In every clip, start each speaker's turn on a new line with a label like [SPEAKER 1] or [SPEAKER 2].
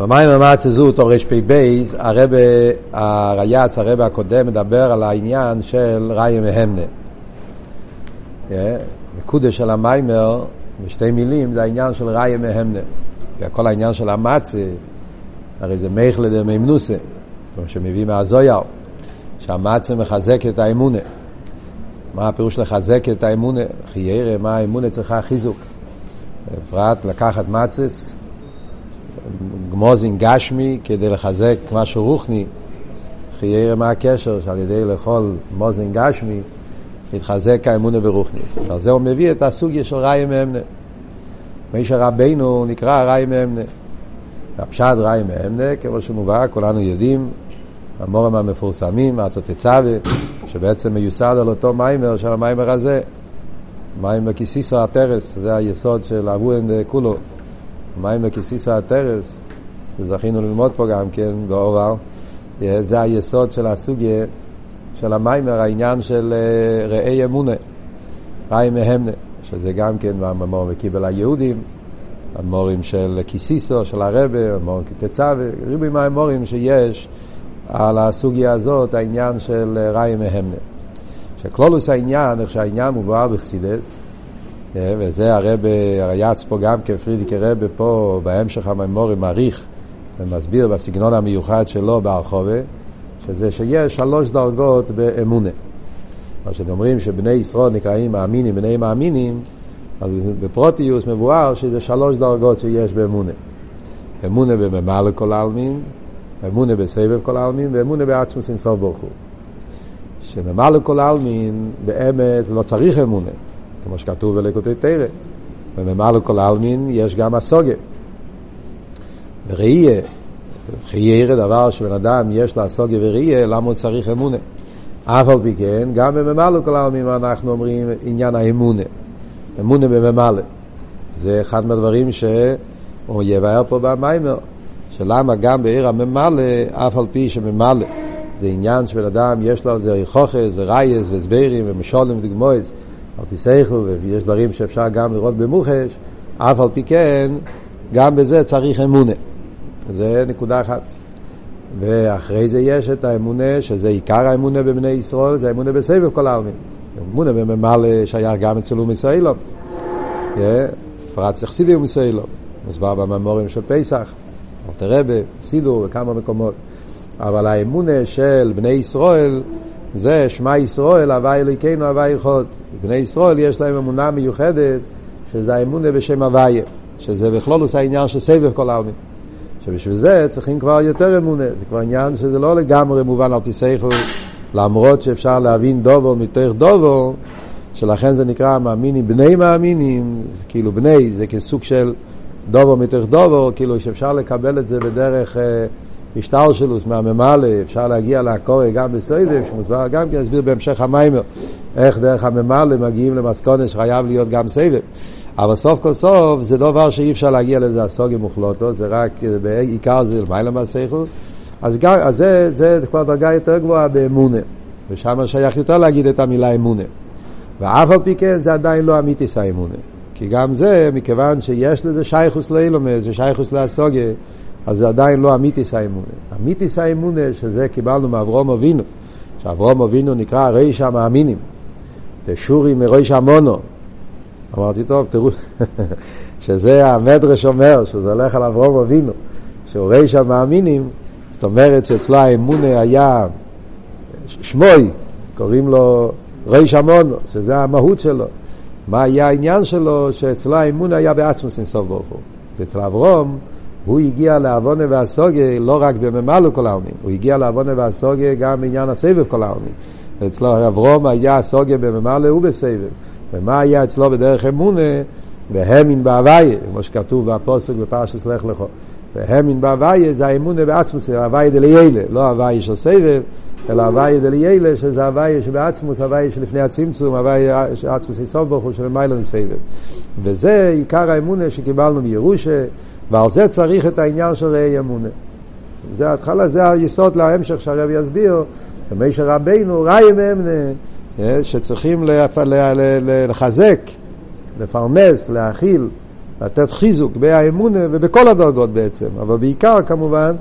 [SPEAKER 1] במים המצה זו, תור רפ"ב, הרבה, הרייץ, הרבה הקודם, מדבר על העניין של ראי מהמנה. נקודה של המיימר, בשתי מילים, זה העניין של ראי מהמנה. כל העניין של המצה, הרי זה מייכלה דמימנוסה, כמו שמביא מהזויר, שהמצה מחזק את האמונה. מה הפירוש לחזק את האמונה? חיירה, מה האמונה צריכה חיזוק. בפרט לקחת מצס, גמוזין גשמי כדי לחזק משהו רוחני, חיירה מה הקשר שעל ידי לאכול מוזין גשמי מתחזק האמונה ברוחניס. על זה הוא מביא את הסוגיה של ראי מאמנה. מישר רבינו נקרא ראי מאמנה. הפשט ראי מאמנה, כמו שמובא, כולנו יודעים, המורם המפורסמים, ארצות תצווה, שבעצם מיוסד על אותו מיימר של המיימר הזה, מיימר כיסיסו הטרס, זה היסוד של אבוהן כולו. מיימר כיסיסו הטרס, שזכינו ללמוד פה גם כן באורל, זה היסוד של הסוגיה של המיימר, העניין של ראי אמונה, ראי מהמנה, שזה גם כן במאמור וקיבל היהודים, המורים של כיסיסו, של הרבה, המורים כתצווה, ריבי מהמורים שיש על הסוגיה הזאת, העניין של ראי מהמנה. שכלולוס העניין, איך שהעניין מובא בחסידס, וזה הרבה, הרייץ פה גם כן, פרידיקי רבה פה, בהמשך הממורי מעריך ומסביר בסגנון המיוחד שלו בהרחובה, שזה שיש שלוש דרגות באמונה. מה שאומרים שבני ישראל נקראים מאמינים, בני מאמינים, אז בפרוטיוס מבואר שזה שלוש דרגות שיש באמונה. אמונה בממלא כל העלמין, אמונה בסבב כל העלמין ואמונה בעצמוס אינסוף ברוך הוא. שממלא כל העלמין באמת לא צריך אמונה, כמו שכתוב בלקוטי תרא. וממלא כל העלמין יש גם הסוגיה. וראייה, חיירה דבר שבן אדם יש לו הסוגיה וראייה, למה הוא צריך אמונה? אף על פי כן, גם בממלא כל העלמין אנחנו אומרים עניין האמונה. אמונה בממלא. זה אחד מהדברים שהוא יבאר פה במיימר, שלמה גם בעיר הממלא, אף על פי שממלא. זה עניין שבן אדם יש לו זה חוכס ורייס וסברים ומשולים ודגמויס על פי סייכו ויש דברים שאפשר גם לראות במוחש אף על פי כן גם בזה צריך אמונה. זה נקודה אחת. ואחרי זה יש את האמונה שזה עיקר האמונה בבני ישראל זה האמונה בסבב כל העלמין. אמונה בממלא שייך גם אצל אומי ישראלום פרץ יחסידי אומי ישראלום מוסבר בממורים של פסח אלתרבה, סידור וכמה מקומות. אבל האמונה של בני ישראל זה שמע ישראל, הווי אלוהיכנו, הווי יכול. בני ישראל יש להם אמונה מיוחדת, שזה האמונה בשם הוויה, שזה בכלולוס העניין של סבב כל העלמין. שבשביל זה צריכים כבר יותר אמונה, זה כבר עניין שזה לא לגמרי מובן על פי סייכל, למרות שאפשר להבין דובו מתוך דובו, שלכן זה נקרא מאמינים, בני מאמינים, זה כאילו בני, זה כסוג של דובו מתוך דובו, כאילו שאפשר לקבל את זה בדרך... אה, משטר שלו, מהממלא, אפשר להגיע לקורא גם בסויבב, שמוסבר גם כן, יסביר בהמשך המיימר, איך דרך הממלא מגיעים למסכונת שחייב להיות גם סבב. אבל סוף כל סוף זה דבר שאי אפשר להגיע לזה הסוגיה מוחלטו, זה רק, בעיקר זה למעלה מהסייכות. אז, אז זה, זה כבר דרגה יותר גבוהה באמונה, ושם שייך יותר להגיד את המילה אמונה. ואף על פי כן זה עדיין לא אמיתיס האמונה. כי גם זה, מכיוון שיש לזה שייכוס לאילומס ושייכוס להסוגיה, אז זה עדיין לא אמיתיס האמונה. אמיתיס האמונה, שזה קיבלנו מאברום אבינו, שאברום אבינו נקרא ריש המאמינים, תשורי מריש המונו. אמרתי, טוב, תראו, שזה המדרש אומר, שזה הולך על אברום אבינו, שהוא ריש המאמינים, זאת אומרת שאצלו האמונה היה שמוי, קוראים לו ריש המונו, שזה המהות שלו. מה היה העניין שלו? שאצלו האמונה היה בעצמוס אינסוף ברוך הוא. אצל אברום, הוא הגיע לעוונה והסוגיה לא רק בממלא כל העלמין, הוא הגיע לעוונה והסוגיה גם בעניין הסבב כל העלמין. אצלו אברום היה הסוגיה בממלא ובסבב. ומה היה אצלו בדרך אמונה? והמין בהוויה, כמו שכתוב בפוסק בפרשת לך לך. והמין בהוויה זה האמונה בעצמוס, הוויה דליילה, לא הוויה של סבב, אלא הוויה דליילה, שזה הוויה שבעצמוס, הוויה שלפני הצמצום, הוויה שעצמוס יסוף ברוך הוא שלמיילא מסבב. וזה עיקר האמונה שקיבלנו מירושה. ועל זה צריך את העניין של ראי אמונה. זה ההתחלה, זה היסוד להמשך שהרב יסביר, שמשה רבינו ראי מאמנה, אה, שצריכים לחזק, לפרנס, להכיל לתת חיזוק באמונה ובכל הדרגות בעצם, אבל בעיקר כמובן,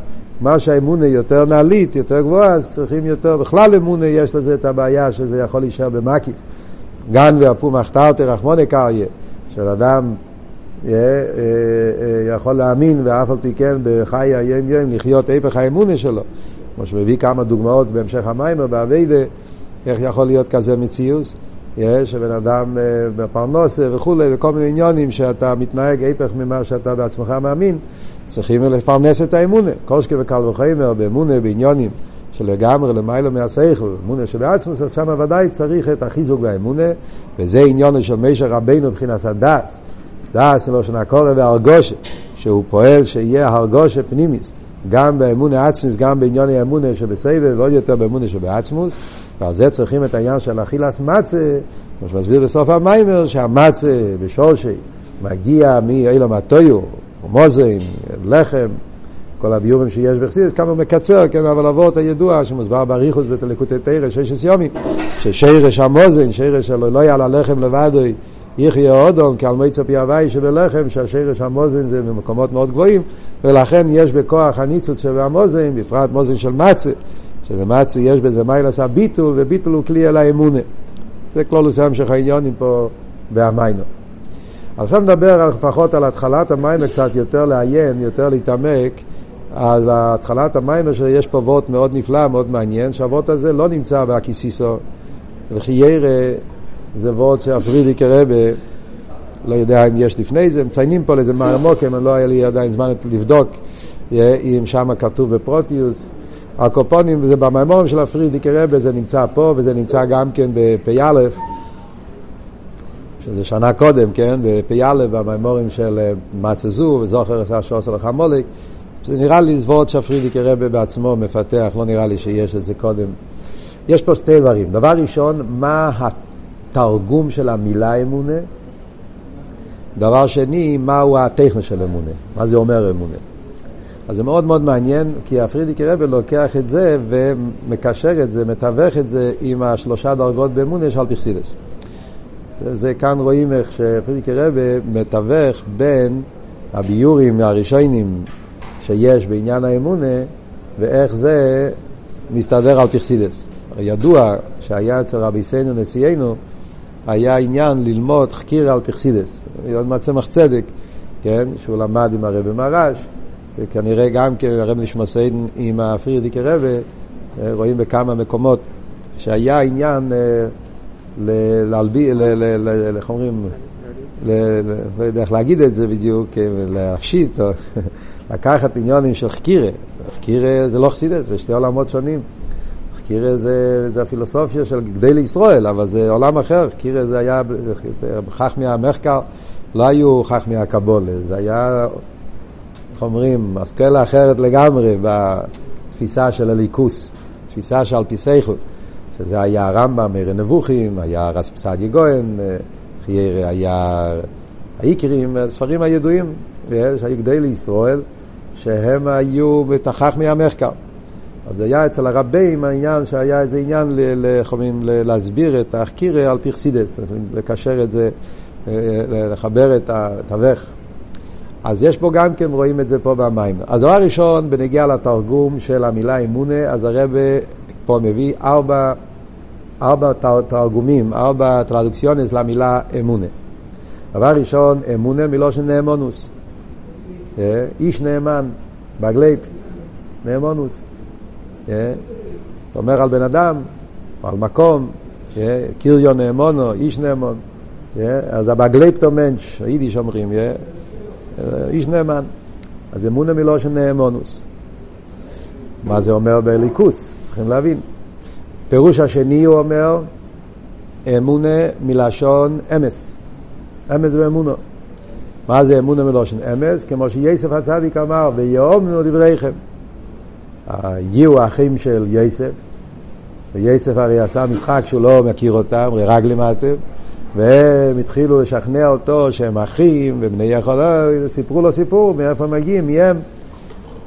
[SPEAKER 1] מה שהאמונה יותר נעלית, יותר גבוהה, אז צריכים יותר, בכלל אמונה יש לזה את הבעיה שזה יכול להישאר במקיף. גן ואפו מחתרתי רחמוני קריה, של אדם יכול להאמין ואף על פי כן בחיי היום יום לחיות היפך האמונה שלו. כמו שמביא כמה דוגמאות בהמשך המיימר, באביידה, איך יכול להיות כזה מציאוס. יש שבן אדם בפרנוסה וכולי, וכל מיני עניונים שאתה מתנהג היפך ממה שאתה בעצמך מאמין, צריכים לפרנס את האמונה. כל שקי וקל וחיימר, באמונה, בעניונים. שלגמרי למעלה מהשכל, אמונה שבעצמוס, אז שם ודאי צריך את החיזוק באמונה, וזה עניון של מישר רבינו מבחינת הדס. דס זה לושן הקורא והרגושה, שהוא פועל שיהיה הרגושה פנימיס, גם באמונה עצמוס, גם בעניון האמונה שבסבב, ועוד יותר באמונה שבעצמוס, ועל זה צריכים את העניין של אכילס מצה, כמו שמסביר בסוף המיימר, שהמצה בשורשי מגיע מאילום הטויו, מוזן, לחם, כל הביורים שיש בחסידס, כמה מקצר, כן, אבל אבות הידוע שמוסבר בריחוס בתלקוטי תרא, ששס יומים, ששירש המוזן, שירש שלו לא יעלה לחם לבדוי, יחיה אודום כעל מועצה פי הוואי שבלחם, שהשירש המוזן זה במקומות מאוד גבוהים, ולכן יש בכוח הניצוץ של המוזן, בפרט מוזן של מצה, שבמצה יש בזה מיילס הביטול, וביטול הוא כלי על האמונה. זה כלולוס המשך העניונים פה והמיינו. עכשיו נדבר לפחות על התחלת המים קצת יותר לעיין, יותר להתעמק. על התחלת המים שיש פה וורט מאוד נפלא, מאוד מעניין, שהוורט הזה לא נמצא באקיסיסו, וכי ירא זה וורט שהפרידיקי רבה, לא יודע אם יש לפני זה, מציינים פה לאיזה מערמוקים, לא היה לי עדיין זמן לבדוק אם שם כתוב בפרוטיוס. הקופונים זה במימורים של הפרידיקי רבה, זה נמצא פה וזה נמצא גם כן בפ"א, שזה שנה קודם, כן, בפ"א, במימורים של מצזו וזוכר עשה שעושה לך מוליק. זה נראה לי זוועות שפרידיקי רבה בעצמו מפתח, לא נראה לי שיש את זה קודם. יש פה שתי דברים. דבר ראשון, מה התרגום של המילה אמונה? דבר שני, מהו הטכנו של אמונה? מה זה אומר אמונה? אז זה מאוד מאוד מעניין, כי הפרידיקי רבה לוקח את זה ומקשר את זה, מתווך את זה עם השלושה דרגות באמונה של פרסידס. זה כאן רואים איך שפרידיקי רבה מתווך בין הביורים הראשונים שיש בעניין האמונה ואיך זה מסתדר על פרסידס. ידוע שהיה אצל רבי סיינו נשיאנו, היה עניין ללמוד חקיר על פרסידס. עוד מצמח צדק, כן, שהוא למד עם הרבי מרש, וכנראה גם כן הרב נשמסיין עם הפרידיקי רבי, אה, רואים בכמה מקומות שהיה עניין אה, להלביא, איך אומרים, לא יודע איך להגיד את זה בדיוק, אה, להפשיט, לקחת עניונים של חקירה. חקירה זה לא חסידס, זה שתי עולמות שונים. חקירה זה, זה הפילוסופיה של גדי לישראל, אבל זה עולם אחר. חקירה זה היה חכמי המחקר, לא היו חכמי הקבולה, זה היה, איך אומרים, אסכולה אחרת לגמרי בתפיסה של הליכוס, תפיסה של פיסייכל, שזה היה הרמב"ם, מרי נבוכים, היה רס פסדיה גויין, חיירה היה העיקרים, הספרים הידועים, שהיו גדי לישראל. שהם היו בתחך מהמחקר. אז היה אצל הרבים העניין שהיה איזה עניין לחומים, להסביר את החקירה על פי חסידס, לקשר את זה, אה, לחבר את התווך. אז יש פה גם כן, רואים את זה פה במים. אז דבר ראשון, בנגיע לתרגום של המילה אמונה, אז הרב פה מביא ארבע, ארבע תרגומים, ארבע טרדוקציונס למילה אמונה. דבר ראשון, אמונה מלושן נאמונוס. אה, איש נאמן, בגלייפט, נאמונוס. אה, אתה אומר על בן אדם, על מקום, אה, קיריו נאמונו, איש נאמון. אז הבגלייפטו מנש, היידיש אומרים, איש נאמן. אז אמונה מלושן נאמונוס. מה זה אומר בליכוס? צריכים להבין. פירוש השני הוא אומר, אמונה מלשון אמס. אמס ואמונו. מה זה אמונה מלושן אמס? כמו שיוסף הצדיק אמר, ויאמנו דבריכם. היו האחים של יוסף, ויוסף הרי עשה משחק שהוא לא מכיר אותם, רק למטה, והם התחילו לשכנע אותו שהם אחים ובני יכול, סיפרו לו סיפור, מאיפה הם מגיעים, מי הם.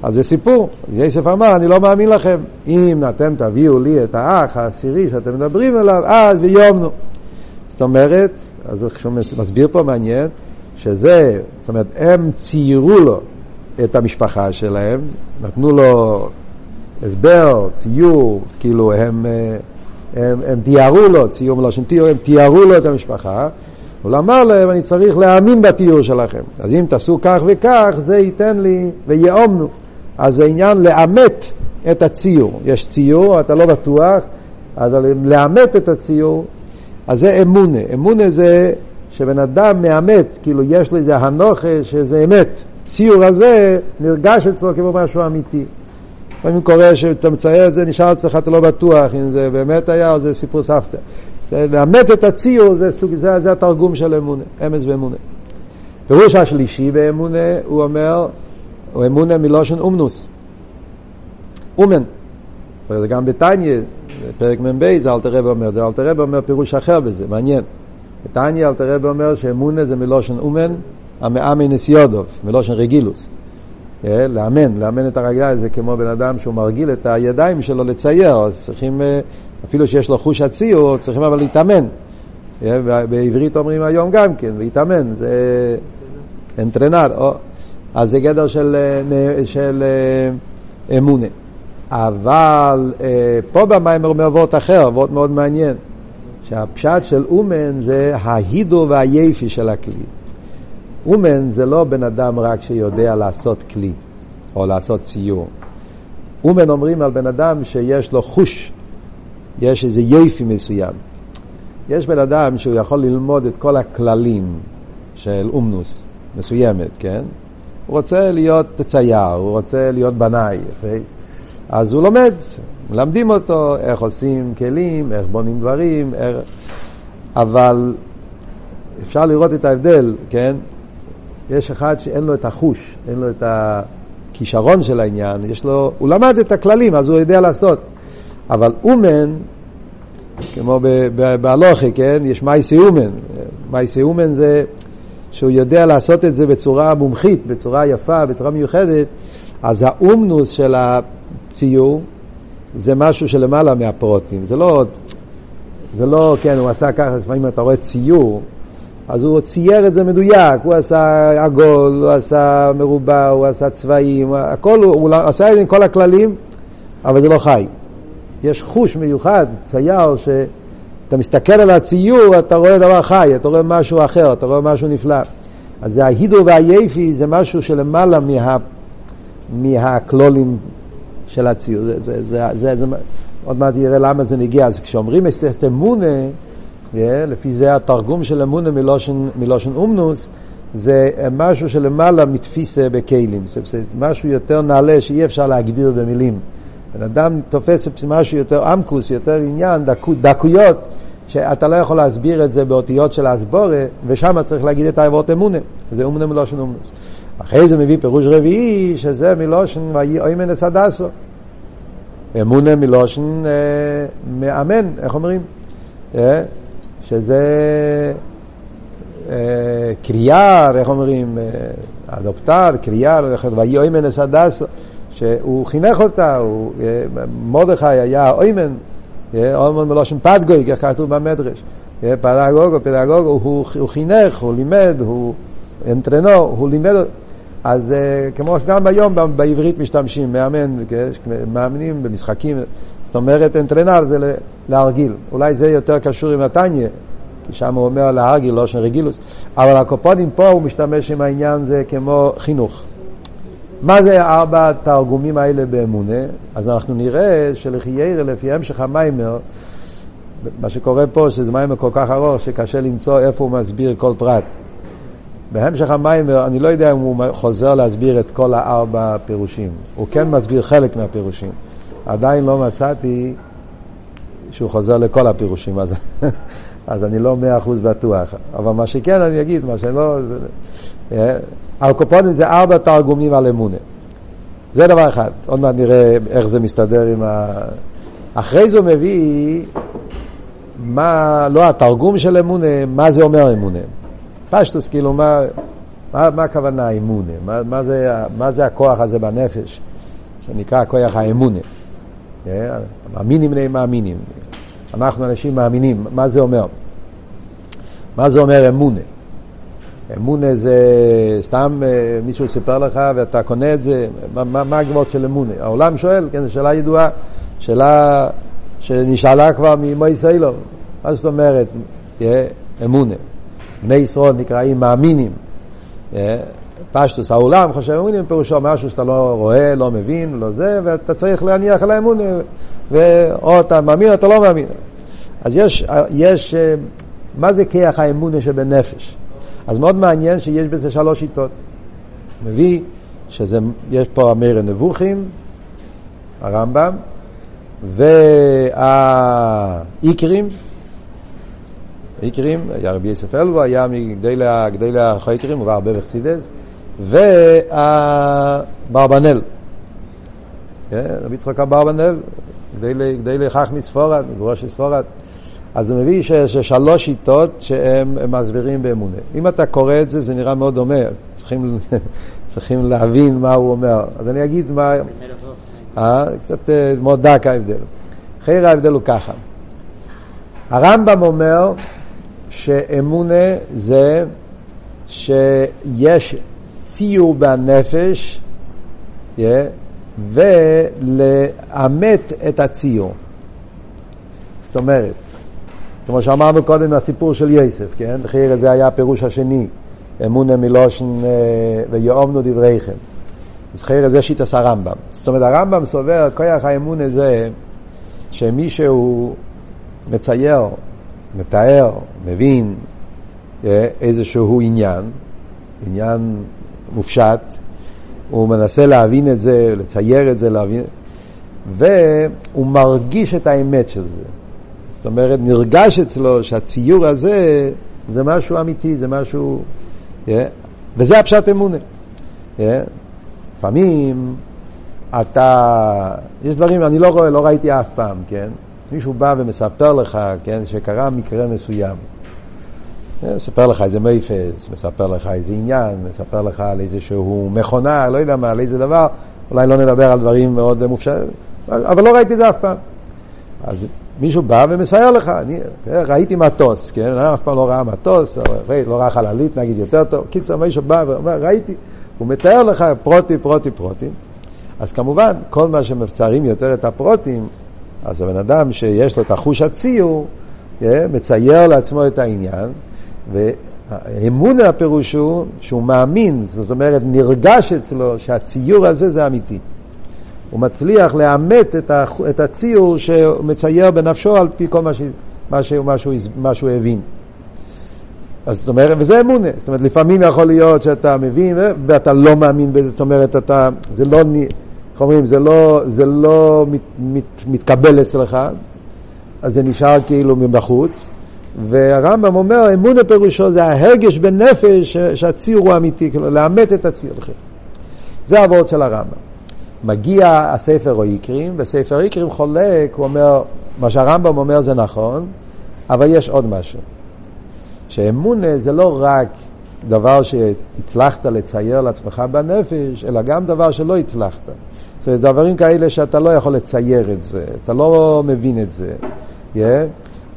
[SPEAKER 1] אז זה סיפור. יוסף אמר, אני לא מאמין לכם. אם אתם תביאו לי את האח העשירי שאתם מדברים עליו, אז ויאמנו. זאת אומרת, אז הוא מסביר פה מעניין, שזה, זאת אומרת, הם ציירו לו את המשפחה שלהם, נתנו לו הסבר, ציור, כאילו הם, אה, הם, הם תיארו לו, ציור מלושן תיאור, הם תיארו לו את המשפחה, הוא אמר להם, אני צריך להאמין בתיאור שלכם. אז אם תעשו כך וכך, זה ייתן לי, ויאומנו. אז זה עניין לאמת את הציור. יש ציור, אתה לא בטוח, אז לאמת את הציור, אז זה אמונה. אמונה זה שבן אדם מאמת, כאילו יש לו איזה הנוכה שזה אמת. ציור הזה נרגש אצלו כמו משהו אמיתי. לפעמים קורה שאתה מצייר את זה, נשאר אצלך, אתה לא בטוח אם זה באמת היה או זה סיפור סבתא. לאמת את הציור זה, סוג, זה, זה התרגום של אמונה, אמס ואמונה. פירוש השלישי באמונה, הוא אומר, הוא אמונה מלושן אומנוס. אומן. זה גם בתניא, פרק מ"ב זה אלתר רב אומר, זה אלתר רב אומר פירוש אחר בזה, מעניין. בתניא אלתר רב אומר שאמונה זה מלושן אומן, המאמן יודוב, מלושן רגילוס. אה, לאמן, לאמן את הרגליים זה כמו בן אדם שהוא מרגיל את הידיים שלו לצייר, אז צריכים, אה, אפילו שיש לו חוש הציור, צריכים אבל להתאמן. אה, בעברית אומרים היום גם כן, להתאמן, זה אנטרנר, אז זה גדר של, של אמונה. אבל פה במים אומר וורט אחר, וורט מאוד מעניין, שהפשט של אומן זה ההידו והיפי של הכלי. אומן זה לא בן אדם רק שיודע לעשות כלי או לעשות ציור. אומן אומרים על בן אדם שיש לו חוש, יש איזה יפי מסוים. יש בן אדם שהוא יכול ללמוד את כל הכללים של אומנוס מסוימת, כן? הוא רוצה להיות צייר, הוא רוצה להיות בנאי, אז הוא לומד, מלמדים אותו איך עושים כלים, איך בונים דברים, איך... אבל אפשר לראות את ההבדל, כן? יש אחד שאין לו את החוש, אין לו את הכישרון של העניין, יש לו, הוא למד את הכללים, אז הוא יודע לעשות. אבל אומן, כמו בהלוכי, כן? יש מייסי אומן. מייסי אומן זה שהוא יודע לעשות את זה בצורה מומחית, בצורה יפה, בצורה מיוחדת, אז האומנוס של הציור זה משהו שלמעלה מהפרוטים. זה לא, זה לא, כן, הוא עשה ככה, לפעמים אתה רואה ציור, אז הוא צייר את זה מדויק, הוא עשה עגול, הוא עשה מרובע, הוא עשה צבעים, הכל, הוא, הוא עשה את זה עם כל הכללים, אבל זה לא חי. יש חוש מיוחד, צייר, שאתה מסתכל על הציור, אתה רואה דבר חי, אתה רואה משהו אחר, אתה רואה משהו נפלא. אז ההידו והיפי זה משהו שלמעלה מה, מהכלולים של הציור. זה, זה, זה, זה, זה, עוד מעט יראה למה זה נגיע. אז כשאומרים אסתר אמונה, לפי זה התרגום של אמונה מלושן, מלושן אומנוס, זה משהו שלמעלה מתפיסה בכלים, זה משהו יותר נעלה שאי אפשר להגדיר במילים. בן אדם תופס משהו יותר עמקוס, יותר עניין, דקו, דקויות, שאתה לא יכול להסביר את זה באותיות של הסבורה, ושם צריך להגיד את האבות אמונה, זה אומנה מלושן אומנוס. אחרי זה מביא פירוש רביעי, שזה מלושן ויהי אוימן אסדסו. אמונה מלושן אה, מאמן, איך אומרים? אה? שזה אה, קריאר, איך אומרים, אה, אדופטר, קריאר, ויהי אוימן אסדס, שהוא חינך אותה, אה, מרדכי היה אוימן, אוימן מלושן פדגוי, כך כתוב במדרש. פדגוגו, פדגוגו, הוא, הוא חינך, הוא לימד, הוא אנטרנו, הוא לימד, אז כמו גם היום בעברית משתמשים, מאמן, מאמנים במשחקים, זאת אומרת אנטרנר זה להרגיל, אולי זה יותר קשור עם נתניה, כי שם הוא אומר להרגיל, לא של רגילוס, אבל הקופונים פה הוא משתמש עם העניין זה כמו חינוך. מה זה ארבע התרגומים האלה באמונה? אז אנחנו נראה שלחיירה, לפי המשך המיימר, מה שקורה פה, שזה מיימר כל כך ארוך, שקשה למצוא איפה הוא מסביר כל פרט. בהמשך המיימר, אני לא יודע אם הוא חוזר להסביר את כל הארבע פירושים. הוא כן מסביר חלק מהפירושים. עדיין לא מצאתי שהוא חוזר לכל הפירושים, אז, אז אני לא מאה אחוז בטוח. אבל מה שכן אני אגיד, מה שלא... הקופונים זה ארבע תרגומים על אמונה. זה דבר אחד. עוד מעט נראה איך זה מסתדר עם ה... אחרי זה הוא מביא מה, לא התרגום של אמונה, מה זה אומר אמונה. פשטוס, כאילו, מה, מה, מה הכוונה אמונה? מה, מה, זה, מה זה הכוח הזה בנפש, שנקרא כוח האמונה? מאמינים בני מאמינים. אנחנו אנשים מאמינים. מה זה אומר? מה זה אומר אמונה? אמונה זה סתם אה, מישהו סיפר לך ואתה קונה את זה, מה, מה, מה הגבוהות של אמונה? העולם שואל, כן, זו שאלה ידועה, שאלה שנשאלה כבר ממויס אילוב, מה זאת אומרת אמונה? בני ישראל נקראים מאמינים. פשטוס העולם חושב אמונים פירושו משהו שאתה לא רואה, לא מבין, לא זה, ואתה צריך להניח על האמונה, או אתה מאמין או אתה לא מאמין. אז יש, יש מה זה כיח האמונה שבנפש? אז מאוד מעניין שיש בזה שלוש שיטות. מביא שיש פה המיר נבוכים, הרמב"ם, והאיקרים, איקרים, היה רבי יוסף אלבו, היה מגדי החויקרים, הוא בא הרבה בחסידס, והברבנל, כן, רבי יצחק אברבנאל, גדי לכך מספורת, מגורש מספורת, אז הוא מביא שיש שלוש שיטות שהם מסבירים באמונה. אם אתה קורא את זה, זה נראה מאוד דומה. צריכים, צריכים להבין מה הוא אומר. אז אני אגיד מה... אה, קצת אה, מאוד דק ההבדל. חייר ההבדל הוא ככה. הרמב"ם אומר שאמונה זה שיש ציור בנפש yeah, ולאמת את הציור. זאת אומרת, כמו שאמרנו קודם מהסיפור של יוסף, כן? חייר זה היה הפירוש השני, אמונה מלושן אה, ויאומנו דבריכם. אז חייר זה שיטס הרמב"ם. זאת אומרת, הרמב"ם סובר, כוח האמונה זה שמישהו מצייר, מתאר, מבין אה, איזשהו עניין, עניין מופשט, הוא מנסה להבין את זה, לצייר את זה, להבין, והוא מרגיש את האמת של זה. זאת אומרת, נרגש אצלו שהציור הזה זה משהו אמיתי, זה משהו... Yeah, וזה הפשט אמונה. Yeah. לפעמים אתה... יש דברים, אני לא רואה, לא ראיתי אף פעם, כן? מישהו בא ומספר לך, כן, שקרה מקרה מסוים. מספר לך איזה מייפס, מספר לך איזה עניין, מספר לך על איזשהו מכונה, לא יודע מה, על איזה דבר, אולי לא נדבר על דברים מאוד מופשרים, אבל לא ראיתי את זה אף פעם. אז מישהו בא ומסייר לך, אני תראה, ראיתי מטוס, כן, אף פעם לא ראה מטוס, או, לא ראה חללית, נגיד יותר טוב, קיצר מישהו בא ואומר, ראיתי, הוא מתאר לך פרוטי, פרוטי, פרוטים, אז כמובן, כל מה שמבצרים יותר את הפרוטים, אז הבן אדם שיש לו את החוש הציור, כן, מצייר לעצמו את העניין, ואמון הפירוש הוא שהוא מאמין, זאת אומרת נרגש אצלו שהציור הזה זה אמיתי. הוא מצליח לאמת את, את הציור שהוא מצייר בנפשו על פי כל מה, ש, מה, ש, מה, שהוא, מה שהוא הבין. אז זאת אומרת, וזה אמונה. זאת אומרת, לפעמים יכול להיות שאתה מבין אה, ואתה לא מאמין בזה, זאת אומרת, אתה, זה לא, אומרים, זה לא, זה לא מת, מת, מתקבל אצלך, אז זה נשאר כאילו מבחוץ. והרמב"ם אומר, אמונה פירושו זה ההרגש בנפש שהציור הוא אמיתי, כאילו לאמת את הציור. זה הוורד של הרמב"ם. מגיע הספר או איקרים, וספר איקרים חולק, הוא אומר, מה שהרמב"ם אומר זה נכון, אבל יש עוד משהו. שאמונה זה לא רק דבר שהצלחת לצייר לעצמך בנפש, אלא גם דבר שלא הצלחת. זאת אומרת, דברים כאלה שאתה לא יכול לצייר את זה, אתה לא מבין את זה. Yeah.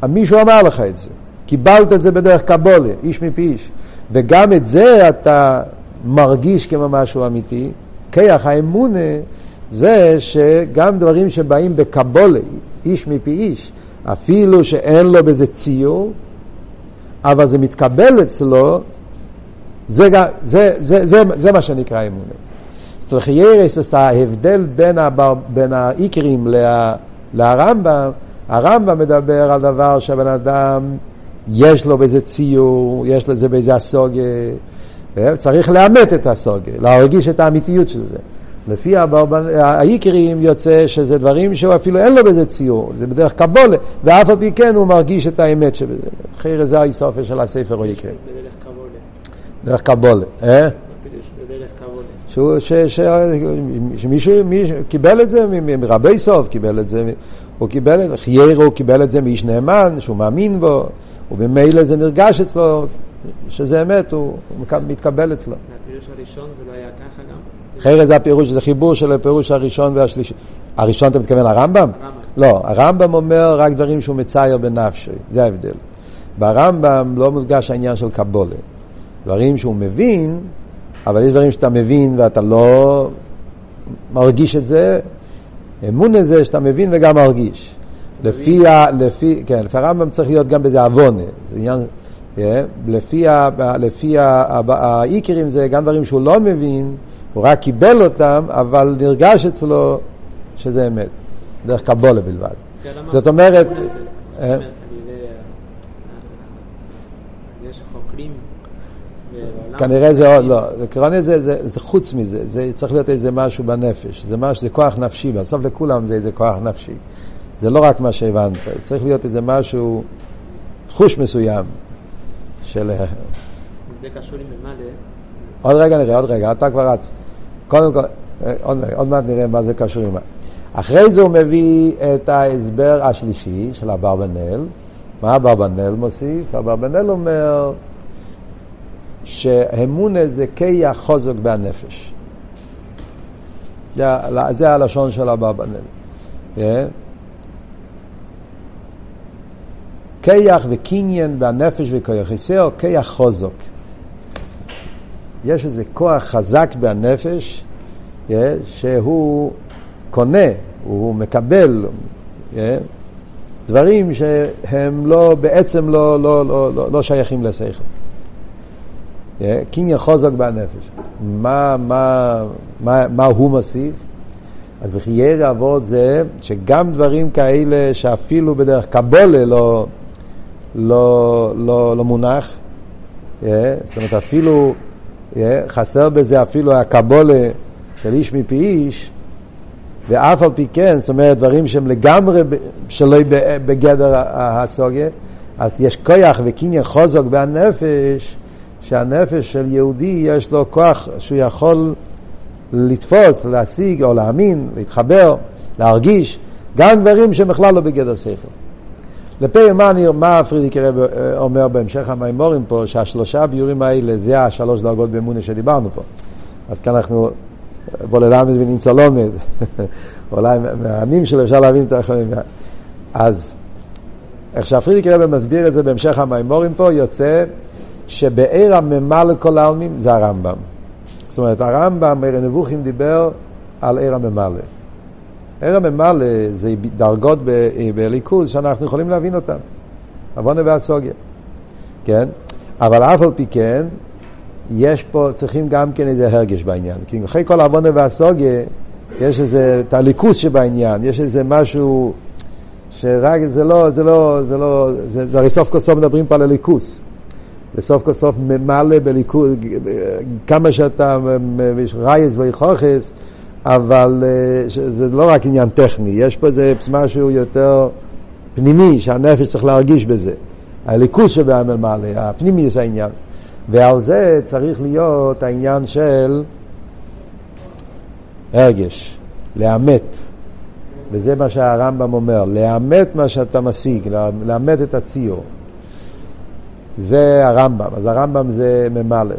[SPEAKER 1] מישהו אמר לך את זה, קיבלת את זה בדרך קבולה, איש מפי איש. וגם את זה אתה מרגיש כמו משהו אמיתי, כיח האמונה זה שגם דברים שבאים בקבולה, איש מפי איש, אפילו שאין לו בזה ציור, אבל זה מתקבל אצלו, זה, זה, זה, זה, זה מה שנקרא אמונה. אומרת, זאת ההבדל בין, הבר, בין האיקרים לה, לרמב"ם, הרמב"ם מדבר על דבר שהבן אדם, יש לו באיזה ציור, יש לזה באיזה הסוגיה, צריך לאמת את הסוגיה, להרגיש את האמיתיות של זה. לפי האיקרים יוצא שזה דברים שהוא אפילו אין לו בזה ציור, זה בדרך קבולה, ואף על פי כן הוא מרגיש את האמת שבזה. אחרי זה האיסופיה של הספר או יקרה. דרך קבולה, אה? שהוא, ש, ש, שמישהו קיבל את זה מרבי סוף, קיבל את זה, הוא קיבל את זה, חיירו הוא קיבל את זה מאיש נאמן, שהוא מאמין בו, ובמילא זה נרגש אצלו, שזה אמת, הוא, הוא מתקבל אצלו.
[SPEAKER 2] הפירוש הראשון זה לא היה ככה גם?
[SPEAKER 1] חרא זה הפירוש, זה חיבור של הפירוש הראשון והשלישי. הראשון אתה מתכוון הרמב"ם? הרמב"ם. לא, הרמב"ם אומר רק דברים שהוא מצייר בנפשי, זה ההבדל. ברמב"ם לא מודגש העניין של קבולה. דברים שהוא מבין, אבל יש דברים שאתה מבין ואתה לא מרגיש את זה. אמונה זה שאתה מבין וגם מרגיש. לפי, ה, לפי, כן, לפי הרמב"ם צריך להיות גם בזה עוונה. זה עניין, yeah, לפי, ה, לפי האיקרים זה גם דברים שהוא לא מבין, הוא רק קיבל אותם, אבל נרגש אצלו שזה אמת, דרך קבולה בלבד.
[SPEAKER 2] כן,
[SPEAKER 1] זאת אומרת, אה?
[SPEAKER 2] זאת אומרת, על ידי ה- ה- יש חוקרים.
[SPEAKER 1] כנראה זה עוד לא, זה כנראה זה, זה, זה חוץ מזה, זה צריך להיות איזה משהו בנפש, זה משהו, זה כוח נפשי, בסוף לכולם זה איזה כוח נפשי. זה לא רק מה שהבנת, צריך להיות איזה משהו, חוש מסוים של...
[SPEAKER 2] זה קשור עם ממלא.
[SPEAKER 1] עוד רגע נראה, עוד רגע, אתה כבר רץ. קודם כל, אה, עוד, עוד מעט נראה מה זה קשור עם מה. אחרי זה הוא מביא את ההסבר השלישי של אברבנאל. מה אברבנאל מוסיף? אברבנאל אומר שאמונה זה כיח חוזק בנפש. זה, זה הלשון של אברבנאל. Yeah. כיח וקניין בנפש וכיח חסר, כיח חוזק. יש איזה כוח חזק בנפש שהוא קונה, הוא מקבל דברים שהם לא, בעצם לא, לא, לא, לא, לא שייכים לשכל. Yeah, קניין חוזק בנפש. מה, מה, מה, מה הוא מוסיף? אז לחייר אבות זה שגם דברים כאלה שאפילו בדרך קבולה לא, לא, לא, לא מונח, yeah, זאת אומרת אפילו Yeah, חסר בזה אפילו הקבולה של איש מפי איש, ואף על פי כן, זאת אומרת דברים שהם לגמרי שלא בגדר הסוגיה, אז יש כוח וקניין חוזק בנפש, שהנפש של יהודי יש לו כוח שהוא יכול לתפוס, להשיג או להאמין, להתחבר, להרגיש, גם דברים שהם בכלל לא בגדר שכל. לפי מה, אני, מה פרידיק רב אה, אומר בהמשך המימורים פה, שהשלושה ביורים האלה זה השלוש דרגות באמונה שדיברנו פה. אז כאן אנחנו, בוא ללמד ונמצא לומד, אולי מהעמים שלו אפשר להבין את האחרים. אז איך שהפרידיק רב מסביר את זה בהמשך המימורים פה, יוצא שבעיר הממלא כל העלמים זה הרמב"ם. זאת אומרת, הרמב"ם, עיר הנבוכים דיבר על עיר הממלא. עיר הממלא זה דרגות בליכוז שאנחנו יכולים להבין אותן. עוונה והסוגיה. כן? אבל אף על פי כן, יש פה, צריכים גם כן איזה הרגש בעניין. כי אחרי כל עוונה והסוגיה, יש איזה, את הליכוז שבעניין, יש איזה משהו שרק, זה לא, זה לא, זה לא, זה, זה הרי סוף כל סוף מדברים פה על הליכוז. בסוף כל סוף ממלא בליכוז, כמה שאתה רייס ויכוחס, אבל אה, זה לא רק עניין טכני, יש פה איזה משהו יותר פנימי, שהנפש צריך להרגיש בזה. הליכוז שבממלא, הפנימי זה העניין. ועל זה צריך להיות העניין של הרגש, לאמת. וזה מה שהרמב"ם אומר, לאמת מה שאתה משיג, לאמת את הציור. זה הרמב"ם, אז הרמב"ם זה ממלא.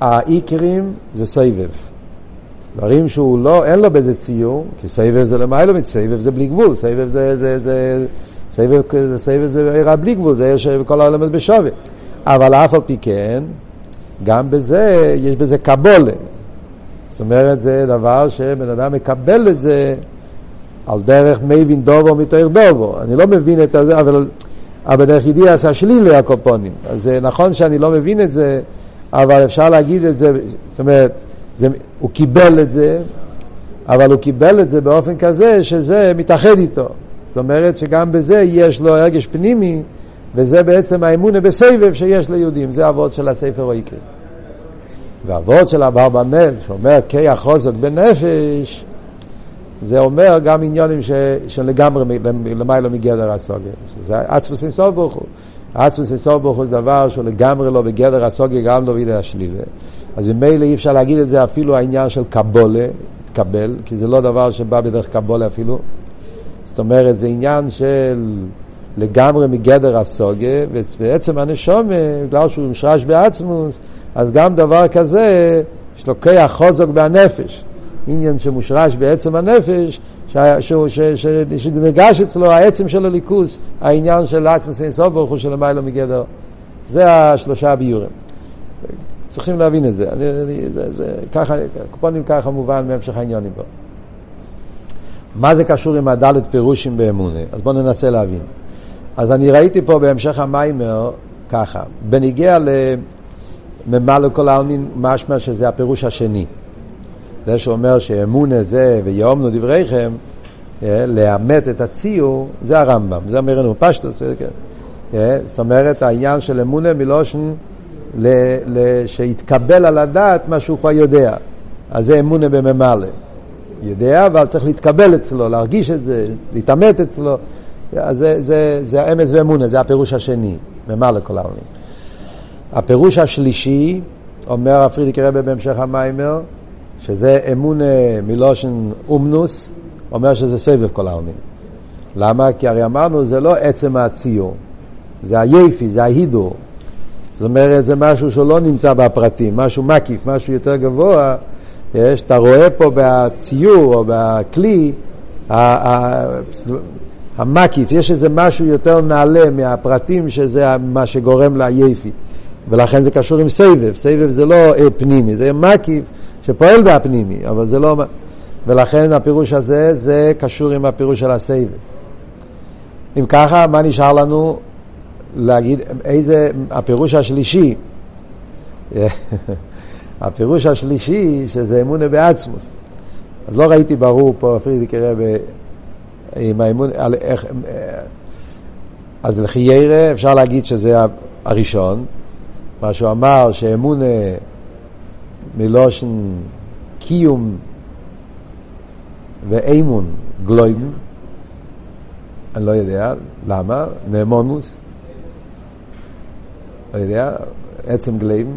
[SPEAKER 1] העיקרים זה סבב. דברים שהוא לא, אין לו בזה ציור, כי סבב זה למעלה, סבב זה בלי גבול, סבב זה, זה, זה, סבב, סבב זה עירה בלי גבול, זה יש כל העולם הזה בשווה. אבל אף על פי כן, גם בזה, יש בזה קבולה. זאת אומרת, זה דבר שבן אדם מקבל את זה על דרך מבין דובו מתאר דובו. אני לא מבין את זה, אבל, אבל דרך ידיע עשה שלילי הקופונים. אז זה נכון שאני לא מבין את זה, אבל אפשר להגיד את זה, זאת אומרת, זה, הוא קיבל את זה, אבל הוא קיבל את זה באופן כזה שזה מתאחד איתו. זאת אומרת שגם בזה יש לו הרגש פנימי, וזה בעצם האמונה בסבב שיש ליהודים, זה אבות של הספר ויקרא. והאבות של אברבנאל, שאומר כי החוזק בנפש, זה אומר גם עניונים ש, שלגמרי למעלה מגדר הסוגיה. שזה עצמוס אינסוף ברוך הוא. עצמוס אינסוף ברוך הוא זה דבר שהוא לגמרי לא בגדר הסוגיה, גם לא בידי השלילה. אז ממילא אי אפשר להגיד את זה אפילו העניין של קבולה, התקבל, כי זה לא דבר שבא בדרך קבולה אפילו. זאת אומרת, זה עניין של לגמרי מגדר הסוגיה, ובעצם הנשום, בגלל שהוא מושרש בעצמוס, אז גם דבר כזה, יש לו כיח חוזק בנפש. עניין שמושרש בעצם הנפש, שנרגש אצלו העצם של הליכוס, העניין של עצמוס אינסוף ברוך הוא שלמיילא מגדר. זה השלושה ביורים. צריכים להבין את זה. אני, אני, זה, זה ככה, קופונים ככה מובן מהמשך העניונים פה. מה זה קשור עם הדלת פירושים באמונה? אז בואו ננסה להבין. אז אני ראיתי פה בהמשך המיימר ככה, בניגיע לממלא כל העלמין, משמע שזה הפירוש השני. זה שאומר שאמונה זה ויאמנו דבריכם, אה, לאמת את הציור, זה הרמב"ם, זה אומר לנו פשטוס, כן. אה, זאת אומרת, העניין של אמונה מלושן שיתקבל על הדעת מה שהוא כבר יודע. אז זה אמונה בממלא. יודע, אבל צריך להתקבל אצלו, להרגיש את זה, להתעמת אצלו. אז זה, זה, זה האמץ ואמונה, זה הפירוש השני, ממלא כל העולם. הפירוש השלישי, אומר הפרידיק רבי בהמשך המיימר, שזה אמונה מלושן אומנוס, אומר שזה סבב כל העלמין. למה? כי הרי אמרנו, זה לא עצם הציור, זה היפי, זה ההידור. זאת אומרת, זה משהו שלא נמצא בפרטים, משהו מקיף, משהו יותר גבוה, יש, אתה רואה פה בציור או בכלי המקיף, יש איזה משהו יותר נעלה מהפרטים שזה מה שגורם ליפי. ולכן זה קשור עם סבב, סבב זה לא פנימי, זה מקיף שפועל בהפנימי, אבל זה לא... ולכן הפירוש הזה, זה קשור עם הפירוש של הסבב. אם ככה, מה נשאר לנו להגיד, איזה, הפירוש השלישי, הפירוש השלישי, שזה אמונה בעצמוס. אז לא ראיתי ברור פה, פרידיק רבי, עם האמון, על איך, אז לחיירה אפשר להגיד שזה הראשון, מה שהוא אמר שאמונה מלושן קיום ואימון גלויבן, אני לא יודע, למה? נאמונוס, לא יודע, עצם גלייבן,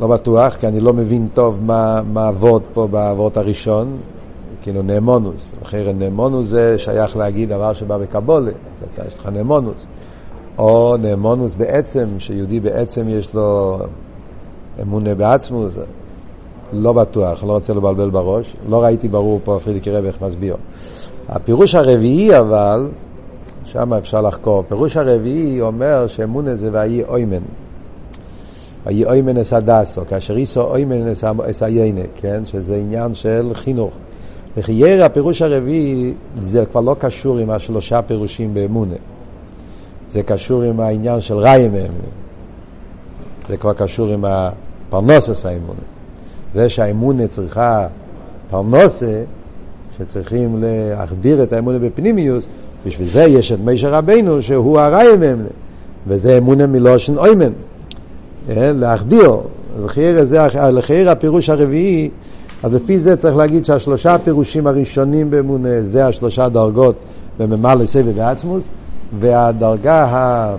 [SPEAKER 1] לא בטוח, כי אני לא מבין טוב מה, הוורד פה בוורד הראשון, כאילו נאמונוס. אחרי נאמונוס זה שייך להגיד דבר שבא בקבולה, אז אתה, יש לך נאמונוס. או נאמונוס בעצם, שיהודי בעצם יש לו אמונה בעצמוס, לא בטוח, לא רוצה לבלבל בראש, לא ראיתי ברור פה פרידיק רבי איך מסביר. הפירוש הרביעי אבל, שם אפשר לחקור, הפירוש הרביעי אומר שאמונה זה ויהי אוימן. ויהי אוימן אס הדסו, כאשר איסו אוימן אס היינה, כן? שזה עניין של חינוך. לחייר הפירוש הרביעי זה כבר לא קשור עם השלושה פירושים באמונה. זה קשור עם העניין של ריים האמונה. זה כבר קשור עם הפרנוסס האמונה. זה שהאמונה צריכה פרנוסה, שצריכים להחדיר את האמונה בפנימיוס, בשביל זה יש את מישר רבינו שהוא הריים האמונה. וזה אמונה מלושן אוימן. אה, להחדיר, לחייר הפירוש הרביעי, אז לפי זה צריך להגיד שהשלושה הפירושים הראשונים באמונה זה השלושה דרגות בממלא סבב ועצמוס, והדרגה,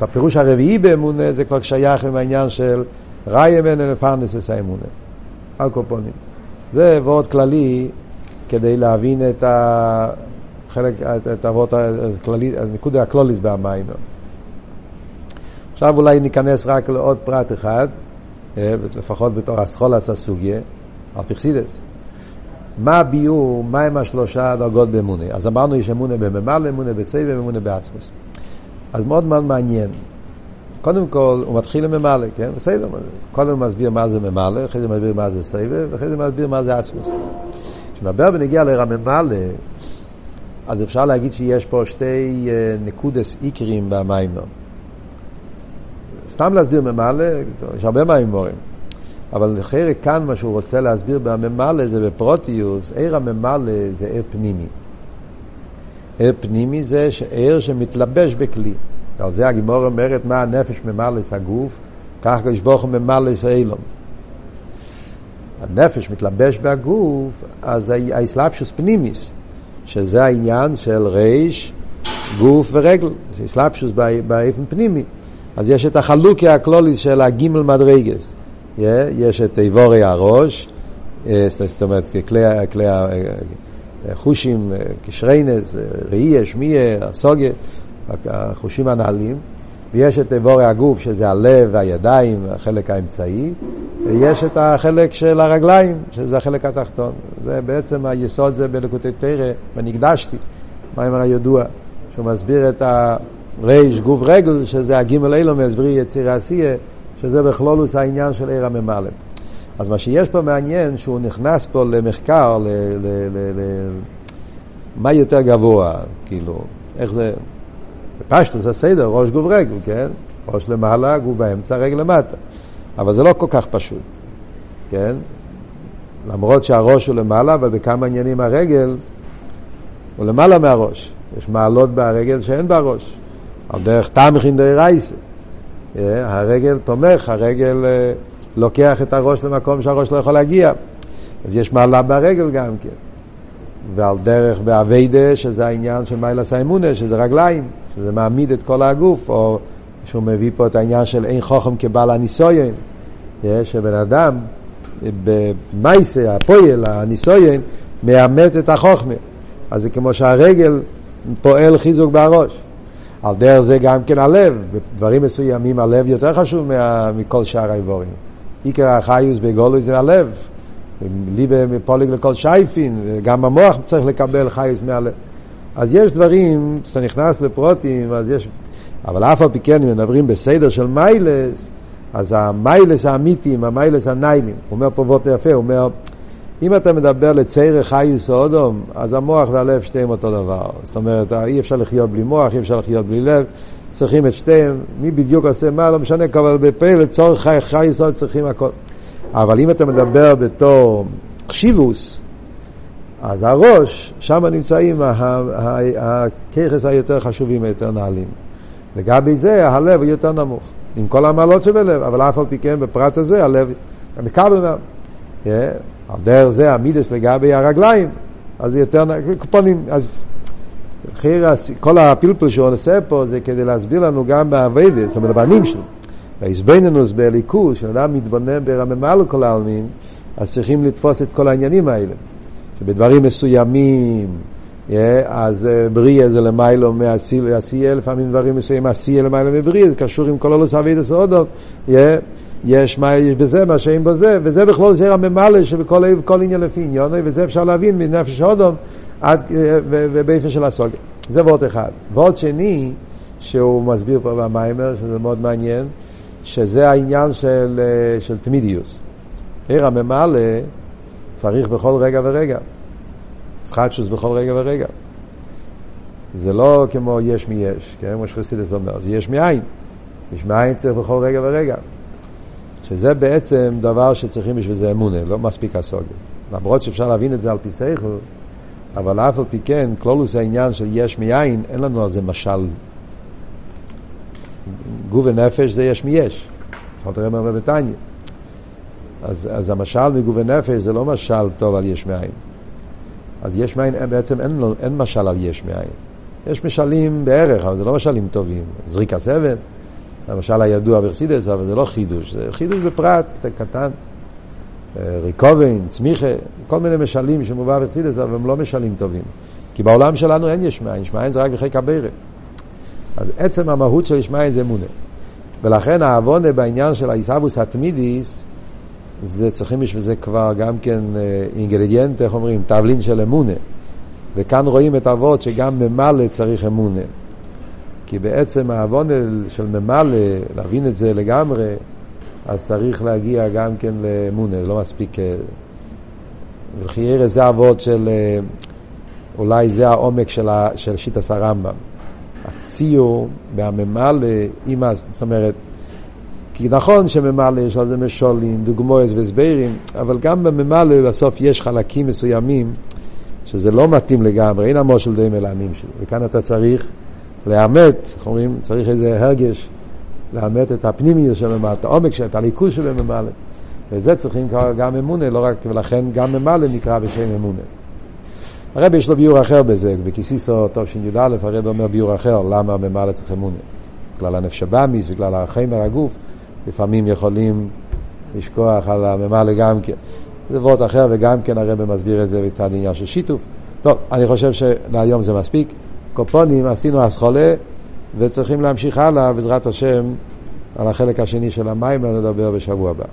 [SPEAKER 1] הפירוש הרביעי באמונה זה כבר שייך עם העניין של ריימן אלפרנסס האמונה, על קופונים. זה וורד כללי כדי להבין את החלק, את הוורד הכללי, נקודה הקלוליס במים. עכשיו אולי ניכנס רק לעוד פרט אחד, אה, לפחות בתור אסכולס הסוגיה, פרסידס. מה הביאור, מהם השלושה דרגות באמונה? אז אמרנו יש אמונה בממלא, אמונה בסבב, אמונה בעצמוס. אז מאוד מאוד מעניין. קודם כל, הוא מתחיל עם ממלא, כן? בסדר, קודם הוא מסביר מה זה ממלא, אחרי זה מסביר מה זה סבב, ואחרי זה מסביר מה זה עצמוס. כשנדבר ונגיע לרממלא, אז אפשר להגיד שיש פה שתי אה, נקודס עיקרים במיימר. סתם להסביר ממלא, יש הרבה מהאמורים. אבל אחרי כאן מה שהוא רוצה להסביר בממלא זה בפרוטיוס, עיר הממלא זה עיר פנימי. עיר פנימי זה עיר שמתלבש בכלי. על זה הגימור אומרת מה הנפש ממלא הגוף, כך קדוש ברוך הוא ממלא אילום. הנפש מתלבש בהגוף, אז האסלאפשוס פנימיס, שזה העניין של ריש, גוף ורגל, זה אסלאפשוס באופן פנימי. אז יש את החלוקיה הכלולית של הגימל מדרגס. יש את איבורי הראש, אה, זאת אומרת, כלי החושים, אה, אה, ראייה, שמיה, הסוגיה, החושים הנעלים, ויש את איבורי הגוף, שזה הלב והידיים, החלק האמצעי, ויש את החלק של הרגליים, שזה החלק התחתון. זה בעצם היסוד זה בלקוטי תרא, ונקדשתי, מיימר הידוע, שהוא מסביר את הריש גוף רגל, שזה הגימל אילו מסביר יציר עשייה, שזה בכלולוס העניין של עיר הממלא. אז מה שיש פה מעניין, שהוא נכנס פה למחקר, ל, ל, ל, ל, מה יותר גבוה, כאילו, איך זה, בפשטוס הסדר, ראש גוב רגל, כן? ראש למעלה, גוב באמצע, רגל למטה. אבל זה לא כל כך פשוט, כן? למרות שהראש הוא למעלה, אבל בכמה עניינים הרגל הוא למעלה מהראש. יש מעלות ברגל שאין בראש. על דרך תמכין די רייסה. הרגל תומך, הרגל אה, לוקח את הראש למקום שהראש לא יכול להגיע. אז יש מעלה ברגל גם כן. ועל דרך באביידה, שזה העניין של מיילס האמונה, שזה רגליים, שזה מעמיד את כל הגוף, או שהוא מביא פה את העניין של אין חוכם כבעל הניסויין, שבן אדם במייסה, הפועל, הניסויין, מאמת את החוכמה. אז זה כמו שהרגל פועל חיזוק בראש. על דרך זה גם כן הלב, בדברים מסוימים הלב יותר חשוב מה, מכל שאר האיבורים. עיקר החיוס בגולוי זה הלב. ליבה מפוליג לכל שייפין, גם המוח צריך לקבל חיוס מהלב. אז יש דברים, כשאתה נכנס לפרוטים, אז יש... אבל אף על פי כן, אם מדברים בסדר של מיילס, אז המיילס האמיתיים, המיילס הניילים, הוא אומר פה וורט יפה, הוא אומר, אם אתה מדבר לצייר חיוס או אודום, אז המוח והלב שתיהם אותו דבר. זאת אומרת, אי אפשר לחיות בלי מוח, אי אפשר לחיות בלי לב, צריכים את שתיהם, מי בדיוק עושה מה, לא משנה, אבל בפה לצורך חי, חיוס עוד צריכים הכל. אבל אם אתה מדבר בתור חשיבוס, אז הראש, שם נמצאים הככס היותר חשובים, היותר נעלים. לגבי זה, הלב הוא יותר נמוך. עם כל המעלות שבלב, אבל אף על פי כן בפרט הזה הלב מקבל מה... Yeah, על דרך זה המידס לגבי הרגליים, אז יותר... קופונים, אז כל הפלפל שהוא עושה פה זה כדי להסביר לנו גם באביידס, זאת אומרת, בנים שלו. בהסבנינוס בליכוס, כשאדם מתבונן ברממה לכל העלמין, אז צריכים לתפוס את כל העניינים האלה. שבדברים מסוימים, Yeah, אז uh, בריאה זה למיילו מעשייה, לפעמים דברים מסוימים עשייה למיילו מבריאה, זה קשור עם כל הלוס אבידס yeah, יש מה יש בזה, מה שאין בזה, וזה בכלול זה הממלא שבכל עניין לפי עניון, וזה אפשר להבין מנפש אודום uh, ובאופן של הסוג. זה ועוד אחד. ועוד שני, שהוא מסביר פה במיימר, שזה מאוד מעניין, שזה העניין של, של תמידיוס. עיר הממלא צריך בכל רגע ורגע. סחטשוס בכל רגע ורגע. זה לא כמו יש מי יש, כן? כמו שחסידס אומר, זה יש מאין. יש מאין צריך בכל רגע ורגע. שזה בעצם דבר שצריכים בשביל זה אמונה, לא מספיק הסוגיה. למרות שאפשר להבין את זה על פי סייכל, אבל אף על פי כן, כלולוס העניין של יש מאין, אין לנו על זה משל. גוף ונפש זה יש מיש. יכולת לראות מה בתניא. אז, אז המשל מגוף ונפש זה לא משל טוב על יש מאין. אז יש מאין, בעצם אין, אין משל על יש מאין. יש משלים בערך, אבל זה לא משלים טובים. זריקת אבן, המשל הידוע ברסידס, אבל זה לא חידוש, זה חידוש בפרט קטן. אה, ריקובן, צמיחה, כל מיני משלים שמובא ברסידס, אבל הם לא משלים טובים. כי בעולם שלנו אין יש מאין, יש מאין זה רק בחיק הבירה. אז עצם המהות של יש מאין זה אמונה. ולכן העוונה בעניין של העיסאוווס התמידיס, זה צריכים בשביל זה כבר גם כן אה, אינגרדיאנט, איך אומרים, תבלין של אמונה. וכאן רואים את האבות שגם ממלא צריך אמונה. כי בעצם העוון של ממלא, להבין את זה לגמרי, אז צריך להגיע גם כן לאמונה, זה לא מספיק... אה, וחייר זה אבות של... אה, אולי זה העומק של, ה, של שיטס הרמב"ם. הציור והממלא, זאת אומרת, כי נכון שממלא יש על זה משולים, דוגמאות והסברים, אבל גם בממלא בסוף יש חלקים מסוימים שזה לא מתאים לגמרי, אין המושל די מלענים שלו. וכאן אתה צריך לאמת, איך אומרים, צריך איזה הרגש, לאמת את הפנימיות של ממלא, את העומק, את הליכוז של ממלא. וזה צריכים גם אמונה, לא רק, ולכן גם ממלא נקרא בשם אמונה. הרב יש לו ביור אחר בזה, בכיסיסו תשי"א הרב אומר ביור אחר, למה ממלא צריך אמונה. בגלל הנפש הבאמיס, בגלל החמר הגוף. לפעמים יכולים לשכוח על הממלא גם כן. זה וורט אחר, וגם כן הרב מסביר את זה בצד עניין של שיתוף. טוב, אני חושב שלהיום זה מספיק. קופונים עשינו אסכולה, וצריכים להמשיך הלאה, בעזרת השם, על החלק השני של המים, ונדבר בשבוע הבא.